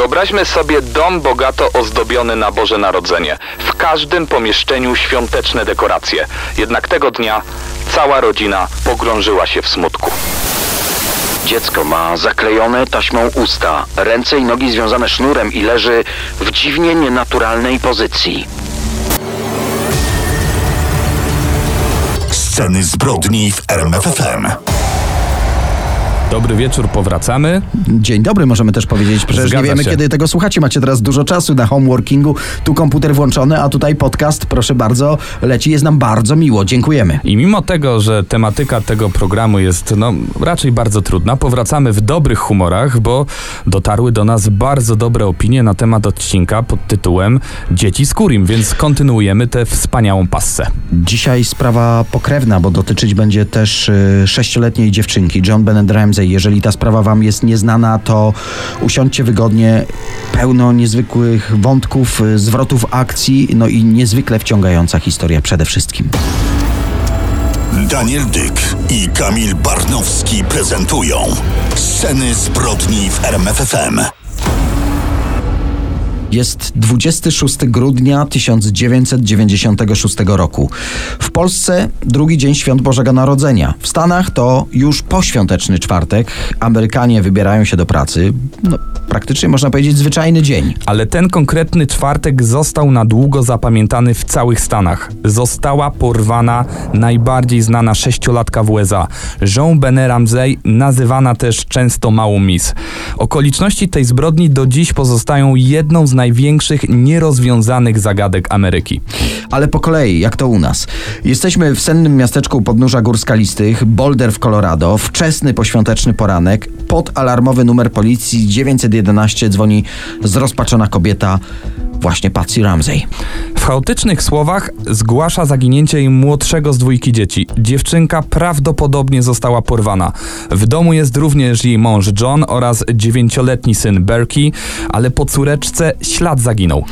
Wyobraźmy sobie dom bogato ozdobiony na Boże Narodzenie. W każdym pomieszczeniu świąteczne dekoracje. Jednak tego dnia cała rodzina pogrążyła się w smutku. Dziecko ma zaklejone taśmą usta, ręce i nogi związane sznurem i leży w dziwnie nienaturalnej pozycji. Sceny zbrodni w RMFFM. Dobry wieczór, powracamy. Dzień dobry, możemy też powiedzieć. Przecież Zgadza nie wiemy, się. kiedy tego słuchacie. Macie teraz dużo czasu na homeworkingu. Tu komputer włączony, a tutaj podcast, proszę bardzo, leci. Jest nam bardzo miło. Dziękujemy. I mimo tego, że tematyka tego programu jest no, raczej bardzo trudna, powracamy w dobrych humorach, bo dotarły do nas bardzo dobre opinie na temat odcinka pod tytułem Dzieci z Kurim, więc kontynuujemy tę wspaniałą passę. Dzisiaj sprawa pokrewna, bo dotyczyć będzie też y, sześcioletniej dziewczynki, John Bennett Ramsey. Jeżeli ta sprawa wam jest nieznana, to usiądźcie wygodnie. Pełno niezwykłych wątków, y, zwrotów akcji, no i niezwykle wciągająca historia przede wszystkim. Daniel Dyk i Kamil Barnowski prezentują Sceny zbrodni w RMFFM. Jest 26 grudnia 1996 roku. W Polsce drugi dzień świąt Bożego Narodzenia. W Stanach to już poświąteczny czwartek. Amerykanie wybierają się do pracy. No, praktycznie można powiedzieć zwyczajny dzień. Ale ten konkretny czwartek został na długo zapamiętany w całych Stanach. Została porwana najbardziej znana sześciolatka w USA, Jean Benet Ramsey, nazywana też często Małą Miss. Okoliczności tej zbrodni do dziś pozostają jedną z największych nierozwiązanych zagadek Ameryki. Ale po kolei, jak to u nas. Jesteśmy w sennym miasteczku podnóża gór skalistych, Boulder w Colorado, wczesny poświąteczny poranek, pod alarmowy numer policji 911 dzwoni zrozpaczona kobieta, właśnie Patsy Ramsey. W chaotycznych słowach zgłasza zaginięcie jej młodszego z dwójki dzieci. Dziewczynka prawdopodobnie została porwana. W domu jest również jej mąż John oraz dziewięcioletni syn Berkey, ale po córeczce ślad zaginął.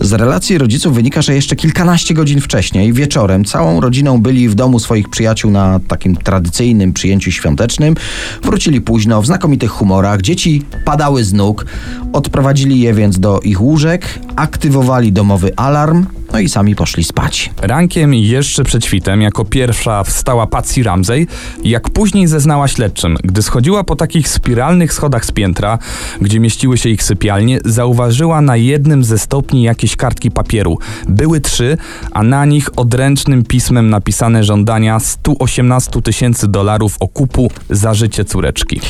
Z relacji rodziców wynika, że jeszcze kilkanaście godzin wcześniej, wieczorem, całą rodziną byli w domu swoich przyjaciół na takim tradycyjnym przyjęciu świątecznym. Wrócili późno, w znakomitych humorach. Dzieci padały z nóg. Odprowadzili je więc do ich łóżek, aktywowali domowy alarm, no i sami poszli spać. Rankiem jeszcze przed świtem jako pierwsza wstała Patsy Ramsey, jak później zeznała śledczym. Gdy schodziła po takich spiralnych schodach z piętra, gdzie mieściły się ich sypialnie, zauważyła na jednym ze stopni jakieś kartki papieru. Były trzy, a na nich odręcznym pismem napisane żądania 118 tysięcy dolarów okupu za życie córeczki.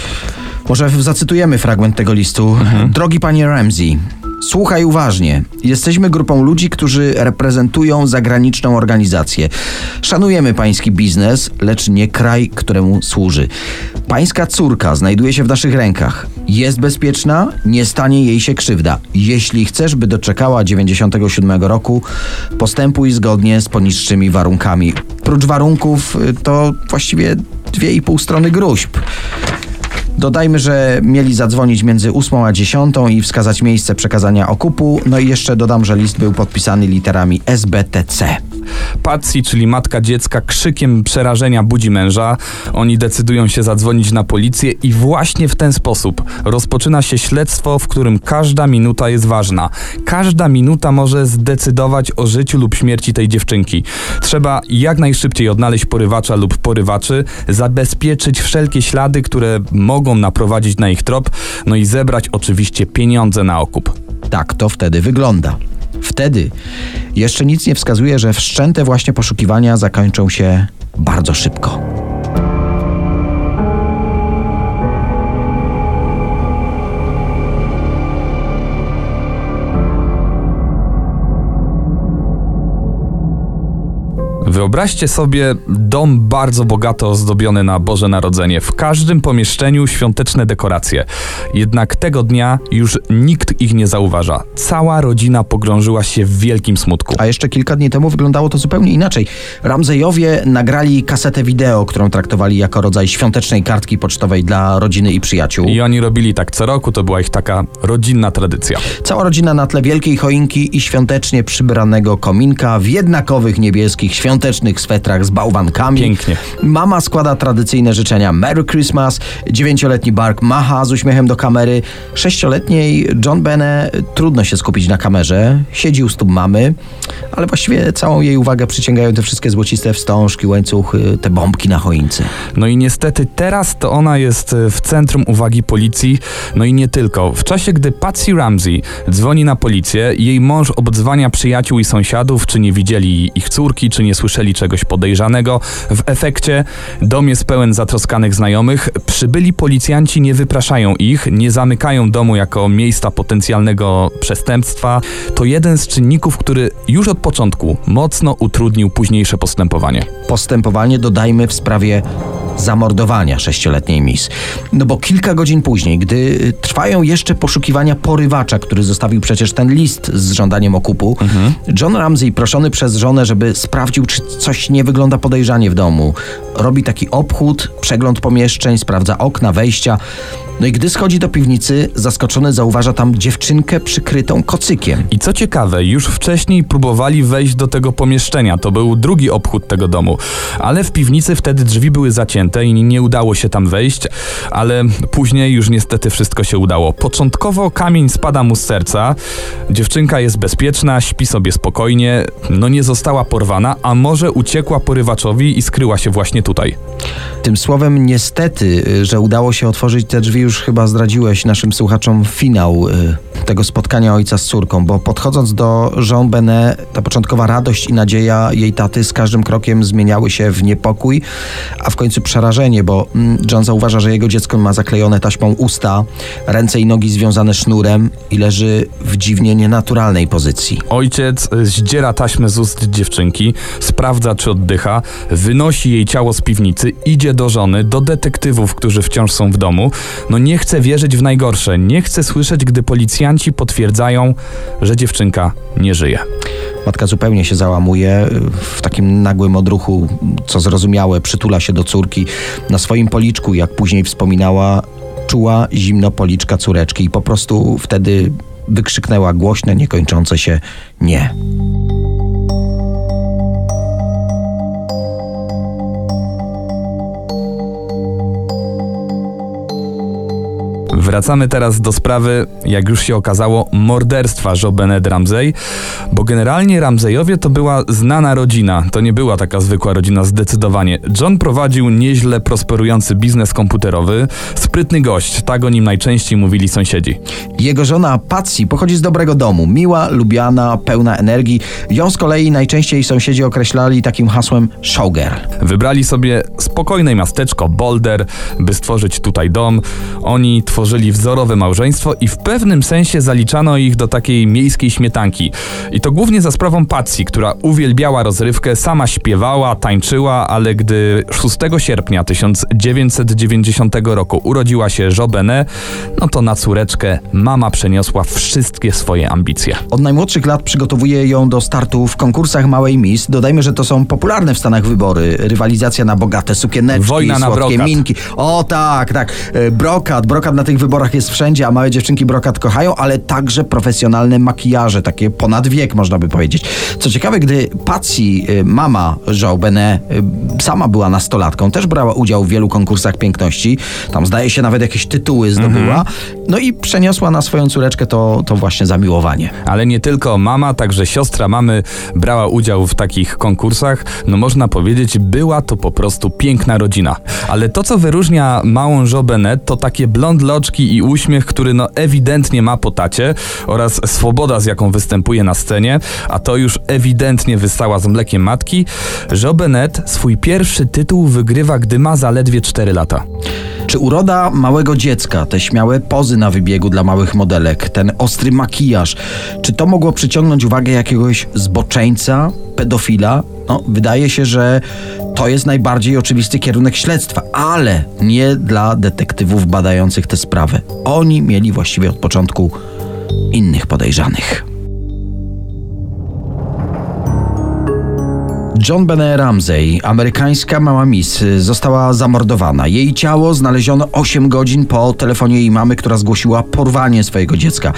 Może zacytujemy fragment tego listu. Drogi panie Ramsey, słuchaj uważnie. Jesteśmy grupą ludzi, którzy reprezentują zagraniczną organizację. Szanujemy pański biznes, lecz nie kraj, któremu służy. Pańska córka znajduje się w naszych rękach. Jest bezpieczna, nie stanie jej się krzywda. Jeśli chcesz, by doczekała 97 roku, postępuj zgodnie z poniższymi warunkami. Prócz warunków y, to właściwie dwie i pół strony gruźb. Dodajmy, że mieli zadzwonić między 8 a 10 i wskazać miejsce przekazania okupu. No i jeszcze dodam, że list był podpisany literami SBTC. Patsy, czyli matka dziecka, krzykiem przerażenia budzi męża. Oni decydują się zadzwonić na policję i właśnie w ten sposób rozpoczyna się śledztwo, w którym każda minuta jest ważna. Każda minuta może zdecydować o życiu lub śmierci tej dziewczynki. Trzeba jak najszybciej odnaleźć porywacza lub porywaczy, zabezpieczyć wszelkie ślady, które mogą naprowadzić na ich trop, no i zebrać oczywiście pieniądze na okup. Tak to wtedy wygląda. Wtedy jeszcze nic nie wskazuje, że wszczęte właśnie poszukiwania zakończą się bardzo szybko. Wyobraźcie sobie dom bardzo bogato ozdobiony na Boże Narodzenie. W każdym pomieszczeniu świąteczne dekoracje. Jednak tego dnia już nikt ich nie zauważa. Cała rodzina pogrążyła się w wielkim smutku. A jeszcze kilka dni temu wyglądało to zupełnie inaczej. Ramseyowie nagrali kasetę wideo, którą traktowali jako rodzaj świątecznej kartki pocztowej dla rodziny i przyjaciół. I oni robili tak co roku, to była ich taka rodzinna tradycja. Cała rodzina na tle wielkiej choinki i świątecznie przybranego kominka w jednakowych niebieskich świątecznych świątecznych swetrach z bałwankami. Pięknie. Mama składa tradycyjne życzenia Merry Christmas. Dziewięcioletni Bark macha z uśmiechem do kamery. Sześcioletniej John Bene trudno się skupić na kamerze. Siedzi u stóp mamy, ale właściwie całą jej uwagę przyciągają te wszystkie złociste wstążki, łańcuchy, te bombki na choince. No i niestety teraz to ona jest e, w centrum uwagi policji, no i nie tylko. W czasie, gdy Patsy Ramsey dzwoni na policję, jej mąż obdzwania przyjaciół i sąsiadów, czy nie widzieli ich córki, czy nie słyszeli czegoś podejrzanego. W efekcie dom jest pełen zatroskanych znajomych. Przybyli policjanci nie wypraszają ich, nie zamykają domu jako miejsca potencjalnego przestępstwa. To jeden z czynników, który już od początku mocno utrudnił późniejsze postępowanie. Postępowanie dodajmy w sprawie zamordowania sześcioletniej Miss. No bo kilka godzin później, gdy trwają jeszcze poszukiwania porywacza, który zostawił przecież ten list z żądaniem okupu, John Ramsey proszony przez żonę, żeby sprawdził, czy coś nie wygląda podejrzanie w domu. Robi taki obchód, przegląd pomieszczeń, sprawdza okna, wejścia. No i gdy schodzi do piwnicy, zaskoczony zauważa tam dziewczynkę przykrytą kocykiem. I co ciekawe, już wcześniej próbowali wejść do tego pomieszczenia. To był drugi obchód tego domu. Ale w piwnicy wtedy drzwi były zacięte i nie udało się tam wejść, ale później już niestety wszystko się udało. Początkowo kamień spada mu z serca. Dziewczynka jest bezpieczna, śpi sobie spokojnie, no nie została porwana, a może uciekła porywaczowi i skryła się właśnie tutaj. Tym słowem, niestety, y, że udało się otworzyć te drzwi, już chyba zdradziłeś naszym słuchaczom finał y, tego spotkania ojca z córką, bo podchodząc do Jean Benet, ta początkowa radość i nadzieja jej taty z każdym krokiem zmieniały się w niepokój, a w końcu przerażenie, bo mm, John zauważa, że jego dziecko ma zaklejone taśmą usta, ręce i nogi związane sznurem i leży w dziwnie nienaturalnej pozycji. Ojciec zdziera taśmę z ust dziewczynki, sprawdza czy oddycha, wynosi jej ciało z piwnicy, idzie do żony, do detektywów, którzy wciąż są w domu. No nie chce wierzyć w najgorsze, nie chce słyszeć, gdy policjanci potwierdzają, że dziewczynka nie żyje. Matka zupełnie się załamuje w takim nagłym odruchu, co zrozumiałe, przytula się do córki. Na swoim policzku, jak później wspominała, czuła zimno policzka córeczki i po prostu wtedy wykrzyknęła głośne, niekończące się nie. Wracamy teraz do sprawy, jak już się okazało, morderstwa Jo Bennett Ramsey, bo generalnie Ramseyowie to była znana rodzina, to nie była taka zwykła rodzina zdecydowanie. John prowadził nieźle prosperujący biznes komputerowy, sprytny gość, tak o nim najczęściej mówili sąsiedzi. Jego żona Patsy pochodzi z dobrego domu, miła, lubiana, pełna energii. Ją z kolei najczęściej sąsiedzi określali takim hasłem showgirl. Wybrali sobie spokojne miasteczko Boulder, by stworzyć tutaj dom. Oni tworzyli wzorowe małżeństwo i w pewnym sensie zaliczano ich do takiej miejskiej śmietanki. I to głównie za sprawą Patsy, która uwielbiała rozrywkę, sama śpiewała, tańczyła, ale gdy 6 sierpnia 1990 roku urodziła się Jo no to na córeczkę mama przeniosła wszystkie swoje ambicje. Od najmłodszych lat przygotowuje ją do startu w konkursach Małej Miss. Dodajmy, że to są popularne w Stanach wybory. Rywalizacja na bogate sukieneczki, Wojna na słodkie brokat. minki. O tak, tak. E, Brokat. Brokat na tych wyborach jest wszędzie, a małe dziewczynki brokat kochają, ale także profesjonalne makijaże, takie ponad wiek można by powiedzieć. Co ciekawe, gdy Patsy, e, mama Benet, e, sama była nastolatką, też brała udział w wielu konkursach piękności. Tam zdaje się nawet jakieś tytuły zdobyła. No i przeniosła na swoją córeczkę to, to właśnie zamiłowanie. Ale nie tylko mama, także siostra mamy brała udział w takich konkursach. No można powiedzieć, była to po prostu piękna rodzina. Ale to, co wyróżnia małą Jo to takie blond i uśmiech, który no ewidentnie ma po tacie oraz swoboda, z jaką występuje na scenie, a to już ewidentnie wystała z mlekiem matki. Jo Bennett swój pierwszy tytuł wygrywa, gdy ma zaledwie 4 lata. Czy uroda małego dziecka, te śmiałe pozy na wybiegu dla małych modelek, ten ostry makijaż, czy to mogło przyciągnąć uwagę jakiegoś zboczeńca, pedofila? No, wydaje się, że to jest najbardziej oczywisty kierunek śledztwa, ale nie dla detektywów badających tę sprawę. Oni mieli właściwie od początku innych podejrzanych. John Benet Ramsey, amerykańska mała Miss, została zamordowana. Jej ciało znaleziono 8 godzin po telefonie jej mamy, która zgłosiła porwanie swojego dziecka.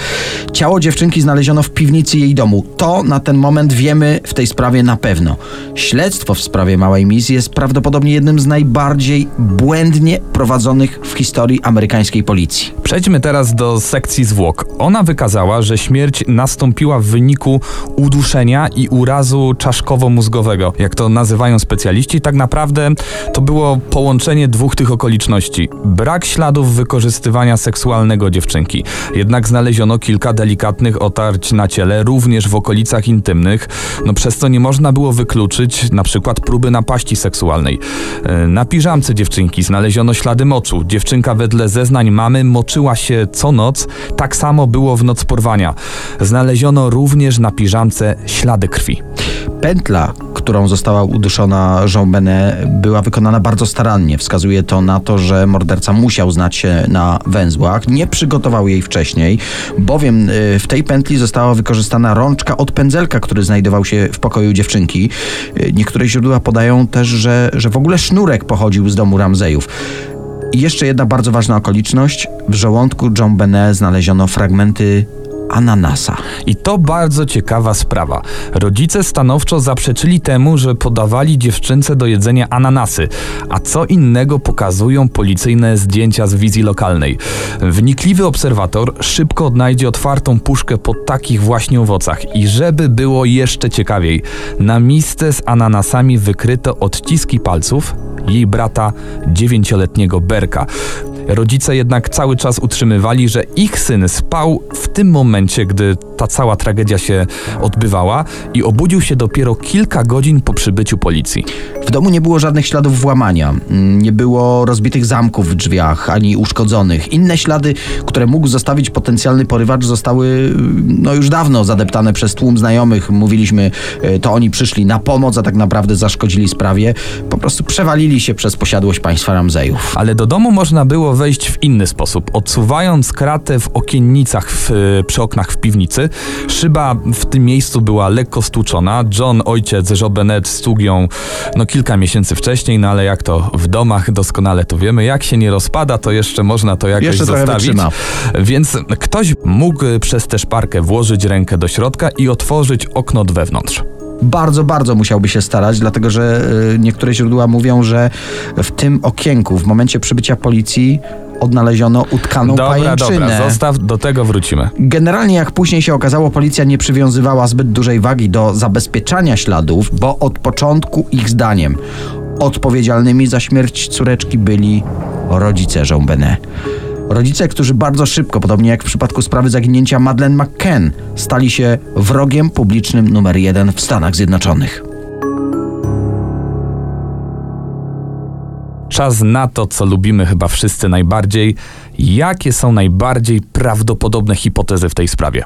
Ciało dziewczynki znaleziono w piwnicy jej domu. To na ten moment wiemy w tej sprawie na pewno. Śledztwo w sprawie małej Miss jest prawdopodobnie jednym z najbardziej błędnie prowadzonych w historii amerykańskiej policji. Przejdźmy teraz do sekcji zwłok. Ona wykazała, że śmierć nastąpiła w wyniku uduszenia i urazu czaszkowo-mózgowego. Jak to nazywają specjaliści, tak naprawdę to było połączenie dwóch tych okoliczności. Brak śladów wykorzystywania seksualnego dziewczynki. Jednak znaleziono kilka delikatnych otarć na ciele, również w okolicach intymnych. No przez to nie można było wykluczyć na przykład próby napaści seksualnej. E, Na piżamce dziewczynki znaleziono ślady moczu. Dziewczynka wedle zeznań mamy moczyła się co noc. Tak samo było w noc porwania. Znaleziono również na piżamce ślady krwi. Pętla, którą została uduszona Jean Benet, była wykonana bardzo starannie. Wskazuje to na to, że morderca musiał znać się na węzłach, nie przygotował jej wcześniej, bowiem y, w tej pętli została wykorzystana rączka od pędzelka, który znajdował się w pokoju dziewczynki. Y, Niektóre źródła podają też, że, że w ogóle sznurek pochodził z domu Ramzejów. I jeszcze jedna bardzo ważna okoliczność. W żołądku John Benet znaleziono fragmenty ananasa. I to bardzo ciekawa sprawa. Rodzice stanowczo zaprzeczyli temu, że podawali dziewczynce do jedzenia ananasy, a co innego pokazują policyjne zdjęcia z wizji lokalnej. Wnikliwy obserwator szybko odnajdzie otwartą puszkę po takich właśnie owocach i żeby było jeszcze ciekawiej, na misce z ananasami wykryto odciski palców jej brata dziewięcioletniego Berka. Rodzice jednak cały czas utrzymywali, że ich syn spał w tym momencie, gdy ta cała tragedia się odbywała i obudził się dopiero kilka godzin po przybyciu policji. W domu nie było żadnych śladów włamania, mm, nie było rozbitych zamków w drzwiach ani uszkodzonych. Inne ślady, które mógł zostawić potencjalny porywacz, zostały mm, no już dawno zadeptane przez tłum znajomych. Mówiliśmy, e, to oni przyszli na pomoc, a tak naprawdę zaszkodzili sprawie. Po prostu przewalili się przez posiadłość państwa Ramzejów. Ale do domu można było wejść w inny sposób, odsuwając kratę w okiennicach w, przy oknach w piwnicy. Szyba w tym miejscu była lekko stłuczona. John, ojciec Joe Bennett, stługł ją no, kilka miesięcy wcześniej, no ale jak to w domach doskonale to wiemy, jak się nie rozpada, to jeszcze można to jakoś Jeszcze zostawić. Więc ktoś mógł przez tę szparkę włożyć rękę do środka i otworzyć okno od wewnątrz. Bardzo, bardzo musiałby się starać, dlatego że y, niektóre źródła mówią, że w tym okienku, w momencie przybycia policji, odnaleziono utkaną Dobra, pajęczynę. dobra, zostaw, do tego wrócimy. Generalnie, jak później się okazało, policja nie przywiązywała zbyt dużej wagi do zabezpieczania śladów, bo od początku ich zdaniem odpowiedzialnymi za śmierć córeczki byli rodzice Jean Benet. Rodzice, którzy bardzo szybko, podobnie jak w przypadku sprawy zaginięcia Madeleine McCann, stali się wrogiem publicznym numer jeden w Stanach Zjednoczonych. Czas na to, co lubimy chyba wszyscy najbardziej. Jakie są najbardziej prawdopodobne hipotezy w tej sprawie?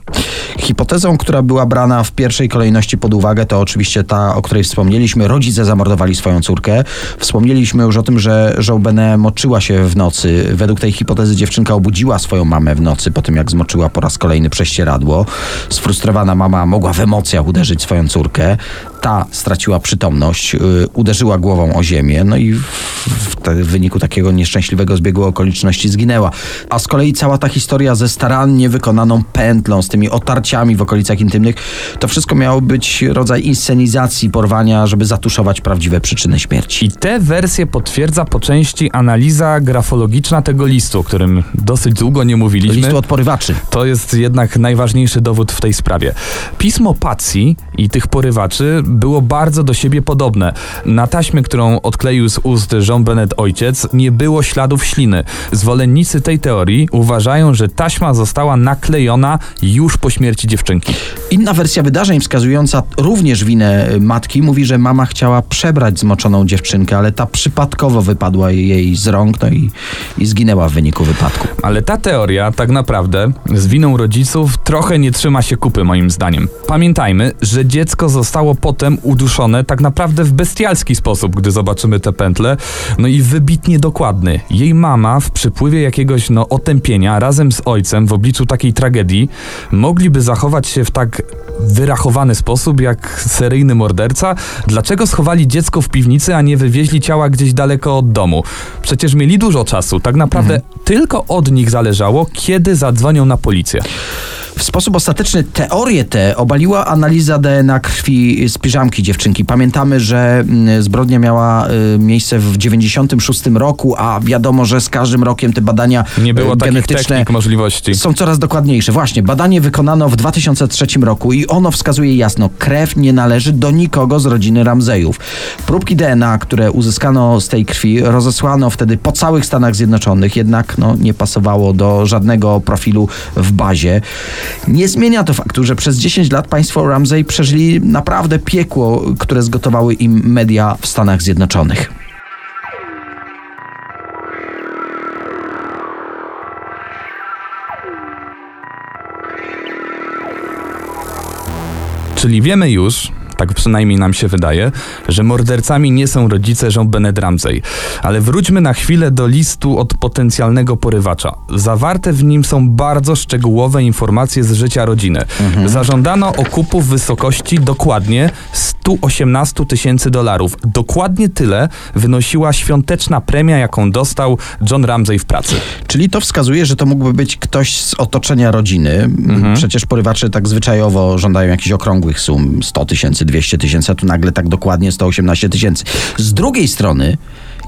Hipotezą, która była brana w pierwszej kolejności pod uwagę, to oczywiście ta, o której wspomnieliśmy. Rodzice zamordowali swoją córkę. Wspomnieliśmy już o tym, że Joe Benet moczyła się w nocy. Według tej hipotezy dziewczynka obudziła swoją mamę w nocy po tym, jak zmoczyła po raz kolejny prześcieradło. Sfrustrowana mama mogła w emocjach uderzyć swoją córkę. Ta straciła przytomność, yy, uderzyła głową o ziemię, no i w, w, te, w wyniku takiego nieszczęśliwego zbiegu okoliczności zginęła. A z kolei cała ta historia ze starannie wykonaną pętlą, z tymi otarciami w okolicach intymnych, to wszystko miało być rodzaj inscenizacji porwania, żeby zatuszować prawdziwe przyczyny śmierci. I te wersje potwierdza po części analiza grafologiczna tego listu, o którym dosyć długo nie mówiliśmy. Listu od porywaczy. To jest jednak najważniejszy dowód w tej sprawie. Pismo Patsy i tych porywaczy było bardzo do siebie podobne. Na taśmie, którą odkleił z ust Jean Benet ojciec, nie było śladów śliny. Zwolennicy tej teorii uważają, że taśma została naklejona już po śmierci dziewczynki. Inna wersja wydarzeń wskazująca również winę y, matki mówi, że mama chciała przebrać zmoczoną dziewczynkę, ale ta przypadkowo wypadła jej z rąk no i, i zginęła w wyniku wypadku. Ale ta teoria tak naprawdę z winą rodziców trochę nie trzyma się kupy moim zdaniem. Pamiętajmy, że dziecko zostało potem potem uduszone tak naprawdę w bestialski sposób, gdy zobaczymy te pętle. No i wybitnie dokładny. Jej mama w przypływie jakiegoś no, otępienia razem z ojcem w obliczu takiej tragedii mogliby zachować się w tak wyrachowany sposób jak seryjny morderca. Dlaczego schowali dziecko w piwnicy, a nie wywieźli ciała gdzieś daleko od domu? Przecież mieli dużo czasu. Tak naprawdę tylko od nich zależało, kiedy zadzwonią na policję. W sposób ostateczny teorię tę obaliła analiza DNA krwi z piżamki dziewczynki. Pamiętamy, że mm, zbrodnia miała y, miejsce w 96 roku, a wiadomo, że z każdym rokiem te badania Nie było y, genetyczne możliwości. są coraz dokładniejsze. Właśnie, badanie wykonano w 2003 roku i ono wskazuje jasno, krew nie należy do nikogo z rodziny Ramzejów. Próbki DNA, które uzyskano z tej krwi, rozesłano wtedy po całych Stanach Zjednoczonych, jednak no, nie pasowało do żadnego profilu w bazie. Nie zmienia to faktu, że przez 10 lat państwo Ramsey przeżyli naprawdę piekło, które zgotowały im media w Stanach Zjednoczonych. Czyli wiemy już, tak przynajmniej nam się wydaje, że mordercami nie są rodzice Jean Benet Ramsey. Ale wróćmy na chwilę do listu od potencjalnego porywacza. Zawarte w nim są bardzo szczegółowe informacje z życia rodziny. Zażądano okupu w wysokości dokładnie 118 tysięcy dolarów. Dokładnie tyle wynosiła świąteczna premia, jaką dostał John Ramsey w pracy. Czyli to wskazuje, że to mógłby być ktoś z otoczenia rodziny. Przecież porywacze tak zwyczajowo żądają jakichś okrągłych sum 100 tysięcy, 200 tysięcy, a tu nagle tak dokładnie 118 tysięcy. Z drugiej strony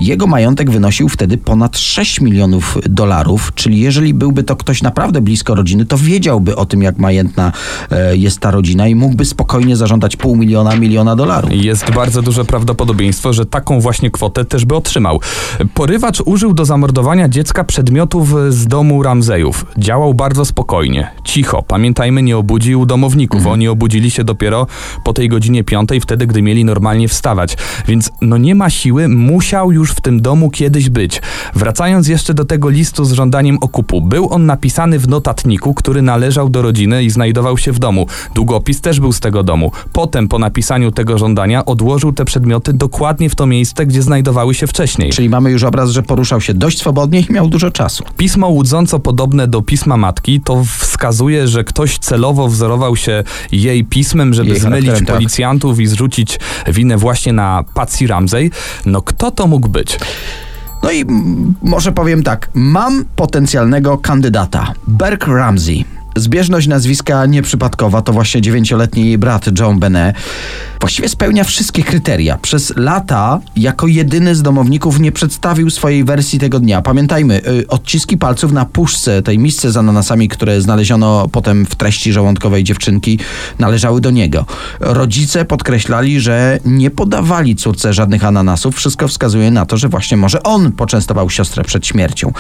jego majątek wynosił wtedy ponad 6 milionów dolarów, czyli jeżeli byłby to ktoś naprawdę blisko rodziny, to wiedziałby o tym, jak majętna e, jest ta rodzina i mógłby spokojnie zażądać pół miliona, miliona dolarów. Jest bardzo duże prawdopodobieństwo, że taką właśnie kwotę też by otrzymał. Porywacz użył do zamordowania dziecka przedmiotów z domu Ramzejów. Działał bardzo spokojnie, cicho. Pamiętajmy, nie obudził domowników. Oni obudzili się dopiero po tej godzinie piątej, wtedy, gdy mieli normalnie wstawać. Więc no nie ma siły, musiał już w tym domu kiedyś być. Wracając jeszcze do tego listu z żądaniem okupu. Był on napisany w notatniku, który należał do rodziny i znajdował się w domu. Długopis też był z tego domu. Potem, po napisaniu tego żądania, odłożył te przedmioty dokładnie w to miejsce, gdzie znajdowały się wcześniej. Czyli mamy już obraz, że poruszał się dość swobodnie i miał dużo czasu. Pismo łudząco podobne do pisma matki to wskazuje, że ktoś celowo wzorował się jej pismem, żeby Jej zmylić tak. policjantów i zrzucić winę właśnie na Patsy Ramsey. No kto to mógł być? No i może powiem tak, mam potencjalnego kandydata. Berk Ramsey. Zbieżność nazwiska nieprzypadkowa, to właśnie dziewięcioletni jej brat John Benet. Właściwie spełnia wszystkie kryteria. Przez lata jako jedyny z domowników nie przedstawił swojej wersji tego dnia. Pamiętajmy, y, odciski palców na puszce tej misce z ananasami, które znaleziono potem w treści żołądkowej dziewczynki, należały do niego. Rodzice podkreślali, że nie podawali córce żadnych ananasów. Wszystko wskazuje na to, że właśnie może on poczęstował siostrę przed śmiercią.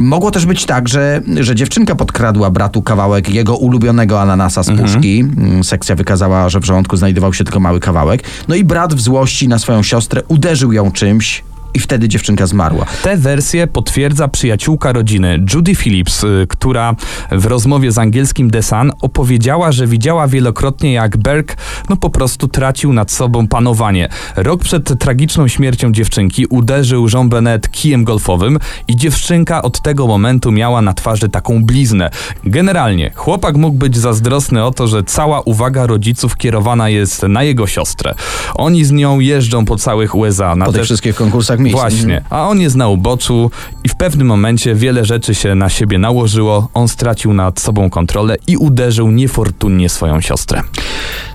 Mogło też być tak, że, że dziewczynka podkradła bratu kawałek jego ulubionego ananasa z puszki. Mm, Sekcja wykazała, że w żołądku znajdował się tylko mały kawałek. No i brat w złości na swoją siostrę uderzył ją czymś i wtedy dziewczynka zmarła. Tę wersję potwierdza przyjaciółka rodziny Judy Phillips, y, która w rozmowie z angielskim The Sun opowiedziała, że widziała wielokrotnie jak Berg no po prostu tracił nad sobą panowanie. Rok przed tragiczną śmiercią dziewczynki uderzył Jean Benet kijem golfowym i dziewczynka od tego momentu miała na twarzy taką bliznę. Generalnie chłopak mógł być zazdrosny o to, że cała uwaga rodziców kierowana jest na jego siostrę. Oni z nią jeżdżą po całych USA. Na Po tych wszystkich konkursach miejsc. Właśnie, a on jest na uboczu i w pewnym momencie wiele rzeczy się na siebie nałożyło, on stracił nad sobą kontrolę i uderzył niefortunnie swoją siostrę.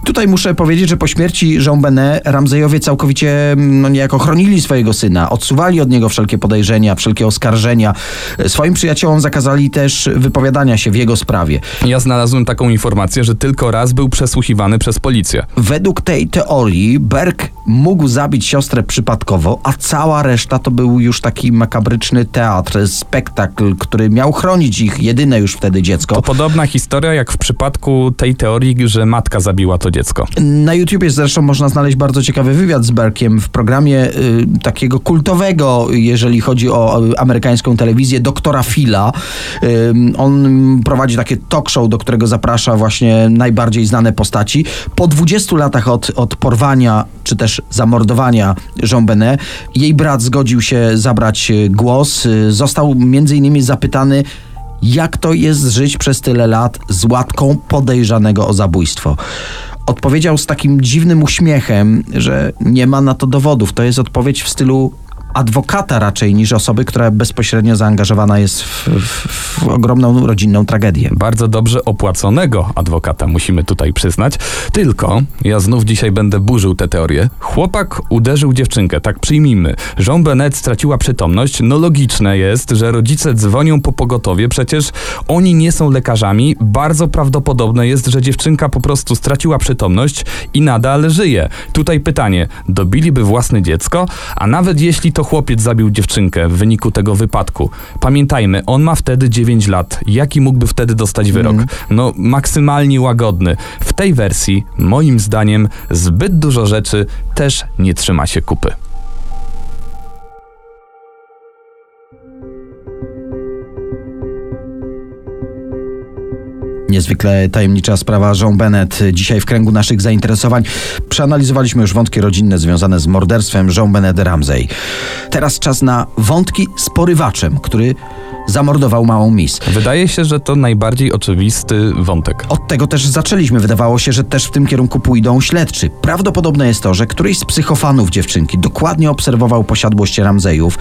Tutaj muszę powiedzieć, że po śmierci Jean Benet Ramzejowie całkowicie mm, no, niejako chronili swojego syna, odsuwali od niego wszelkie podejrzenia, wszelkie oskarżenia. Swoim przyjaciołom zakazali też wypowiadania się w jego sprawie. Ja znalazłem taką informację, że tylko raz był przesłuchiwany przez policję. Według tej teorii Berg mógł zabić siostrę przypadkowo, a cała cała reszta to był już taki makabryczny teatr, spektakl, który miał chronić ich jedyne już wtedy dziecko. To podobna historia jak w przypadku tej teorii, że matka zabiła to dziecko. Na YouTubie zresztą można znaleźć bardzo ciekawy wywiad z Berkiem w programie y, takiego kultowego, jeżeli chodzi o y, amerykańską telewizję, doktora Phila. Y, on prowadzi takie talk show, do którego zaprasza właśnie najbardziej znane postaci. Po 20 latach od, od porwania czy też zamordowania Jean Benet, jej brat zgodził się zabrać y, głos. Y, Został między innymi zapytany, jak to jest żyć przez tyle lat z łatką podejrzanego o zabójstwo. Odpowiedział z takim dziwnym uśmiechem, że nie ma na to dowodów. To jest odpowiedź w stylu adwokata raczej niż osoby, która bezpośrednio zaangażowana jest w, w, w ogromną rodzinną tragedię. Bardzo dobrze opłaconego adwokata, musimy tutaj przyznać. Tylko, ja znów dzisiaj będę burzył tę teorię. Chłopak uderzył dziewczynkę, tak przyjmijmy. Jean Benet straciła przytomność. No logiczne jest, że rodzice dzwonią po pogotowie, przecież oni nie są lekarzami. Bardzo prawdopodobne jest, że dziewczynka po prostu straciła przytomność i nadal żyje. Tutaj pytanie, dobiliby własne dziecko? A nawet jeśli to chłopiec zabił dziewczynkę w wyniku tego wypadku, pamiętajmy, on ma wtedy 9 lat. Jaki mógłby wtedy dostać wyrok? No, maksymalnie łagodny. W tej wersji, moim zdaniem, zbyt dużo rzeczy też nie trzyma się kupy. Niezwykle tajemnicza sprawa Jean Bennett. Dzisiaj w kręgu naszych zainteresowań przeanalizowaliśmy już wątki rodzinne związane z morderstwem Jean Bennett Ramsey. Teraz czas na wątki z porywaczem, który zamordował małą Miss. Wydaje się, że to najbardziej oczywisty wątek. Od tego też zaczęliśmy. Wydawało się, że też w tym kierunku pójdą śledczy. Prawdopodobne jest to, że któryś z psychofanów dziewczynki dokładnie obserwował posiadłość Ramzejów.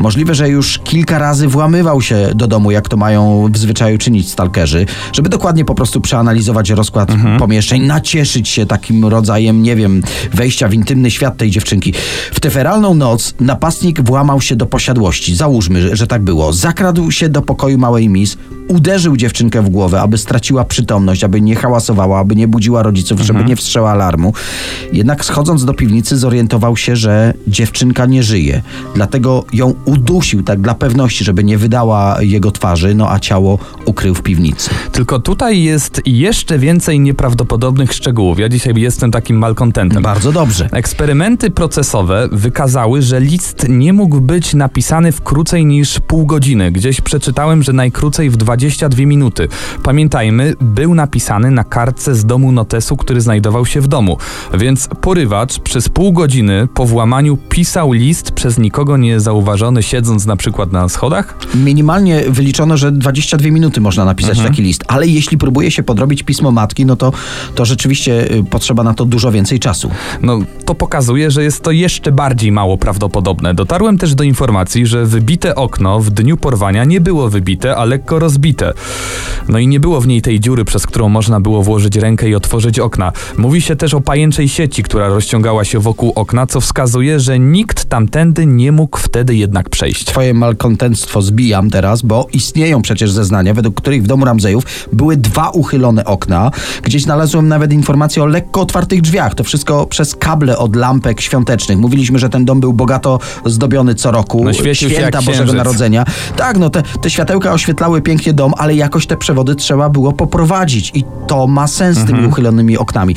Możliwe, że już kilka razy włamywał się do domu, jak to mają w zwyczaju czynić stalkerzy, żeby dokładnie po prostu przeanalizować rozkład pomieszczeń, nacieszyć się takim rodzajem, nie wiem, wejścia w intymny świat tej dziewczynki. W tę feralną noc napastnik włamał się do posiadłości. Załóżmy, że, że tak było. Zakradł się do pokoju małej Miss, uderzył dziewczynkę w głowę, aby straciła przytomność, aby nie hałasowała, aby nie budziła rodziców, żeby nie wstrzała alarmu. Jednak schodząc do piwnicy zorientował się, że dziewczynka nie żyje. Dlatego ją udusił tak dla pewności, żeby nie wydała jego twarzy, no a ciało ukrył w piwnicy. Tylko tutaj jest jeszcze więcej nieprawdopodobnych szczegółów. Ja dzisiaj jestem takim malkontentem. Bardzo dobrze. Eksperymenty procesowe wykazały, że list nie mógł być napisany w krócej niż pół godziny. Gdzieś przeczytałem, że najkrócej w 22 minuty. Pamiętajmy, był napisany na kartce z domu notesu, który znajdował się w domu. Więc porywacz przez pół godziny po włamaniu pisał list przez nikogo niezauważony, siedząc na przykład na schodach? Minimalnie wyliczono, że 22 minuty można napisać taki list, ale jeśli próbuje się podrobić pismo matki, no to, to rzeczywiście y, potrzeba na to dużo więcej czasu. No, to pokazuje, że jest to jeszcze bardziej mało prawdopodobne. Dotarłem też do informacji, że wybite okno w dniu porwania nie było wybite, a lekko rozbite. No i nie było w niej tej dziury, przez którą można było włożyć rękę i otworzyć okna. Mówi się też o pajęczej sieci, która rozciągała się wokół okna, co wskazuje, że nikt tamtędy nie mógł wtedy jednak przejść. Twoje malkontentstwo zbijam teraz, bo istnieją przecież zeznania, według których w domu Ramzejów były dwa uchylone okna. Gdzieś znalazłem nawet informację o lekko otwartych drzwiach. To wszystko przez kable od lampek świątecznych. Mówiliśmy, że ten dom był bogato zdobiony co roku. No, świecił Święta Bożego. Narodzenia. Tak, no te, te światełka oświetlały pięknie dom, ale jakoś te przewody trzeba było poprowadzić i to ma sens z Mhm. tymi uchylonymi oknami.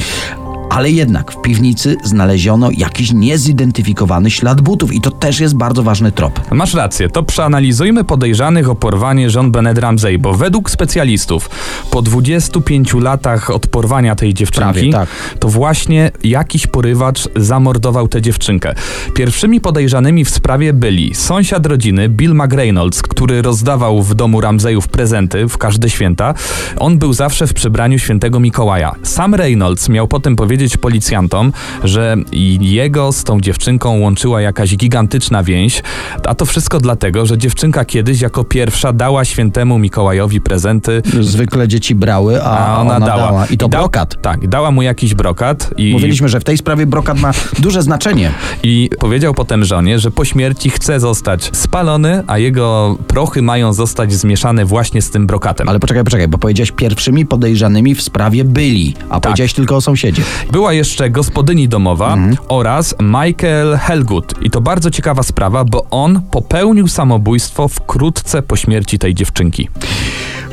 Ale jednak w piwnicy znaleziono jakiś niezidentyfikowany ślad butów i to też jest bardzo ważny trop. Masz rację, to przeanalizujmy podejrzanych o porwanie Jean Benet Ramsey, bo według specjalistów po 25 latach od porwania tej dziewczynki, Prawie, tak. to właśnie jakiś porywacz zamordował tę dziewczynkę. Pierwszymi podejrzanymi w sprawie byli sąsiad rodziny Bill McReynolds, który rozdawał w domu Ramseyów prezenty w każde święta. On był zawsze w przebraniu świętego Mikołaja. Sam Reynolds miał potem powiedzieć policjantom, że jego z tą dziewczynką łączyła jakaś gigantyczna więź, a to wszystko dlatego, że dziewczynka kiedyś jako pierwsza dała świętemu Mikołajowi prezenty, Zwykle dzieci brały, a, a ona, dała. I to da- brokat. Tak, i dała mu jakiś brokat i, Mówiliśmy, że w tej sprawie brokat ma duże znaczenie. i powiedział potem żonie, że po śmierci chce zostać spalony, a jego prochy mają zostać zmieszane właśnie z tym brokatem. Ale poczekaj, poczekaj, bo powiedziałeś pierwszymi podejrzanymi w sprawie byli, a powiedziałeś tylko o sąsiedzie. Była jeszcze gospodyni domowa oraz Michael Helgut. I to bardzo ciekawa sprawa, bo on popełnił samobójstwo wkrótce po śmierci tej dziewczynki.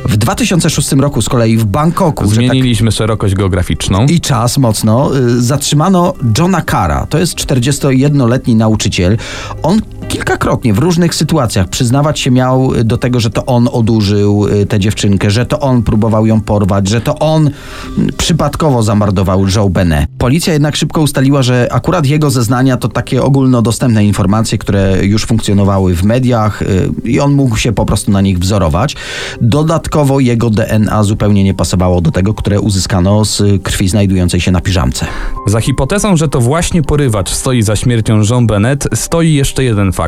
W 2006 roku z kolei w Bangkoku, tak Zmieniliśmy szerokość geograficzną. i czas mocno, y, zatrzymano Johna Cara. To jest 41-letni nauczyciel. On kilkakrotnie w różnych sytuacjach przyznawać się miał do tego, że to on odurzył y, tę dziewczynkę, że to on próbował ją porwać, że to on mm, przypadkowo zamordował Joe. Policja jednak szybko ustaliła, że akurat jego zeznania to takie ogólnodostępne informacje, które już funkcjonowały w mediach y, i on mógł się po prostu na nich wzorować. Dodatkowo jego DNA zupełnie nie pasowało do tego, które uzyskano z krwi znajdującej się na piżamce. Za hipotezą, że to właśnie porywacz stoi za śmiercią Jean Bennett, stoi jeszcze jeden fakt.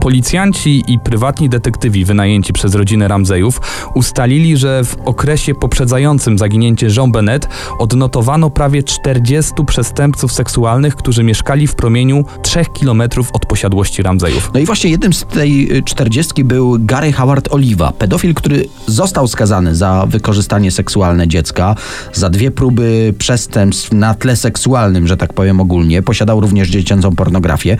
Policjanci i prywatni detektywi wynajęci przez rodzinę Ramseyów ustalili, że w okresie poprzedzającym zaginięcie Jean Bennett odnotowano prawie 40 przestępców seksualnych, którzy mieszkali w promieniu 3 km od posiadłości Ramseyów. No i właśnie jednym z tej y, czterdziestki był Gary Howard Oliva, pedofil, który został skazany za wykorzystanie seksualne dziecka, za dwie próby przestępstw na tle seksualnym, że tak powiem ogólnie. Posiadał również dziecięcą pornografię.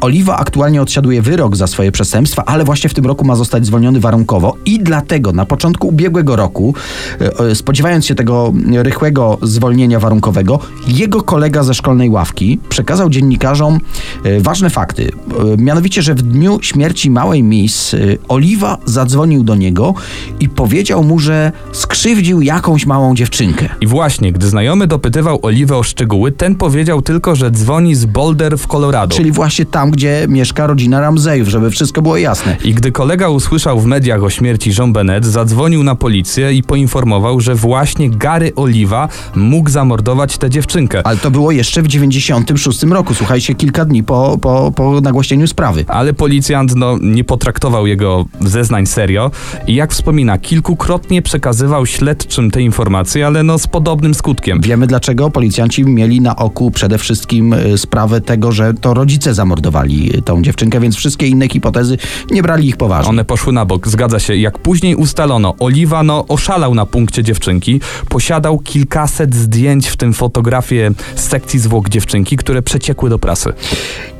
Oliva aktualnie odsiaduje wyrok za swoje przestępstwa, ale właśnie w tym roku ma zostać zwolniony warunkowo i dlatego na początku ubiegłego roku, y, y, spodziewając się tego rychłego zwolnienia warunkowego, jego kolega ze szkolnej ławki przekazał dziennikarzom y, ważne fakty. Mianowicie, że w dniu śmierci małej Miss Oliwa zadzwonił do niego i powiedział mu, że skrzywdził jakąś małą dziewczynkę. I właśnie, gdy znajomy dopytywał Oliwę o szczegóły, ten powiedział tylko, że dzwoni z Boulder w Colorado. Czyli właśnie tam, gdzie mieszka rodzina Ramseyów, żeby wszystko było jasne. I gdy kolega usłyszał w mediach o śmierci Jean Bennett, zadzwonił na policję i poinformował, że właśnie Gary Oliva mógł zamordować tę dziewczynkę. Ale to było jeszcze w 96 roku, słuchajcie, kilka dni po, po, po nagłośnieniu sprawy. Ale policjant no, nie potraktował jego zeznań serio i jak wspomina, kilkukrotnie przekazywał śledczym te informacje, ale no z podobnym skutkiem. Wiemy dlaczego policjanci mieli na oku przede wszystkim y, sprawę tego, że to rodzice zamordowali y, tą dziewczynkę, więc wszystkie inne hipotezy nie brali ich poważnie. One poszły na bok, zgadza się. Jak później ustalono, Oliwa no, oszalał na punkcie dziewczynki, posiadał kilkaset zdjęć, w tym fotografie z sekcji zwłok dziewczynki, które przeciekły do prasy.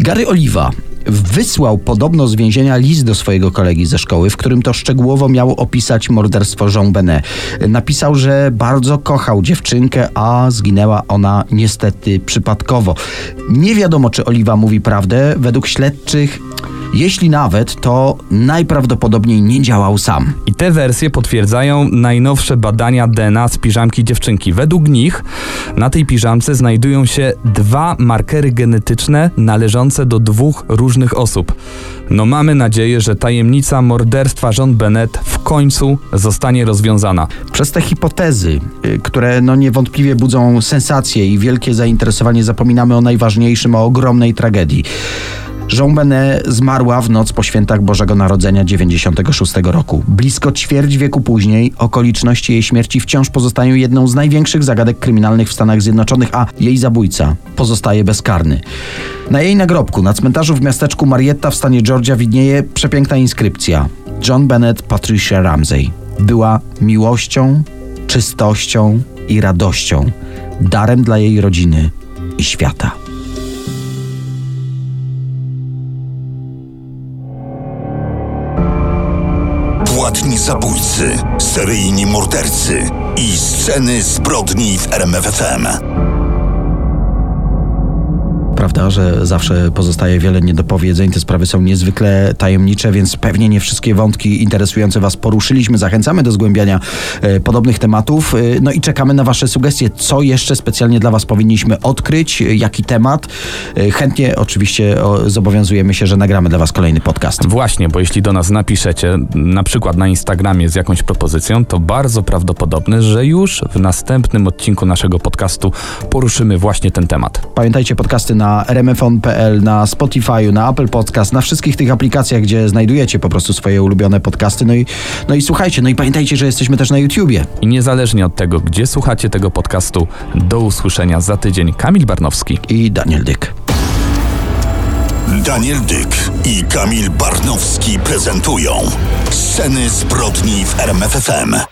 Gary Oliva wysłał podobno z więzienia list do swojego kolegi ze szkoły, w którym to szczegółowo miał opisać morderstwo Jean Benet. Napisał, że bardzo kochał dziewczynkę, a zginęła ona niestety przypadkowo. Nie wiadomo, czy Oliwa mówi prawdę. Według śledczych, jeśli nawet, to najprawdopodobniej nie działał sam. I te wersje potwierdzają najnowsze badania DNA z piżamki dziewczynki. Według nich na tej piżamce znajdują się dwa markery genetyczne należące do dwóch różnych osób. No mamy nadzieję, że tajemnica morderstwa John Bennett w końcu zostanie rozwiązana. Przez te hipotezy, y, które no niewątpliwie budzą sensację i wielkie zainteresowanie, zapominamy o najważniejszym, o ogromnej tragedii. Jean Benet zmarła w noc po świętach Bożego Narodzenia 96 roku. Blisko ćwierć wieku później okoliczności jej śmierci wciąż pozostają jedną z największych zagadek kryminalnych w Stanach Zjednoczonych, a jej zabójca pozostaje bezkarny. Na jej nagrobku na cmentarzu w miasteczku Marietta w stanie Georgia widnieje przepiękna inskrypcja. John Bennett Patricia Ramsey była miłością, czystością i radością, darem dla jej rodziny i świata. Zabójcy, seryjni mordercy i sceny zbrodni w RMFFM. Prawda, że zawsze pozostaje wiele niedopowiedzeń. Te sprawy są niezwykle tajemnicze, więc pewnie nie wszystkie wątki interesujące Was poruszyliśmy. Zachęcamy do zgłębiania e, podobnych tematów. E, no i czekamy na Wasze sugestie, co jeszcze specjalnie dla Was powinniśmy odkryć, e, jaki temat. Chętnie oczywiście zobowiązujemy się, że nagramy dla Was kolejny podcast. Właśnie, bo jeśli do nas napiszecie, na przykład na Instagramie z jakąś propozycją, to bardzo prawdopodobne, że już w następnym odcinku naszego podcastu poruszymy właśnie ten temat. Pamiętajcie podcasty na rmfon.pl, na Spotify, na Apple Podcast, na wszystkich tych aplikacjach, gdzie znajdujecie po prostu swoje ulubione podcasty. No i, no i słuchajcie, no i pamiętajcie, że jesteśmy też na YouTubie. I niezależnie od tego, gdzie słuchacie tego podcastu, do usłyszenia za tydzień. Kamil Barnowski. I Daniel Dyk. Daniel Dyk i Kamil Barnowski prezentują Sceny zbrodni w RMFFM.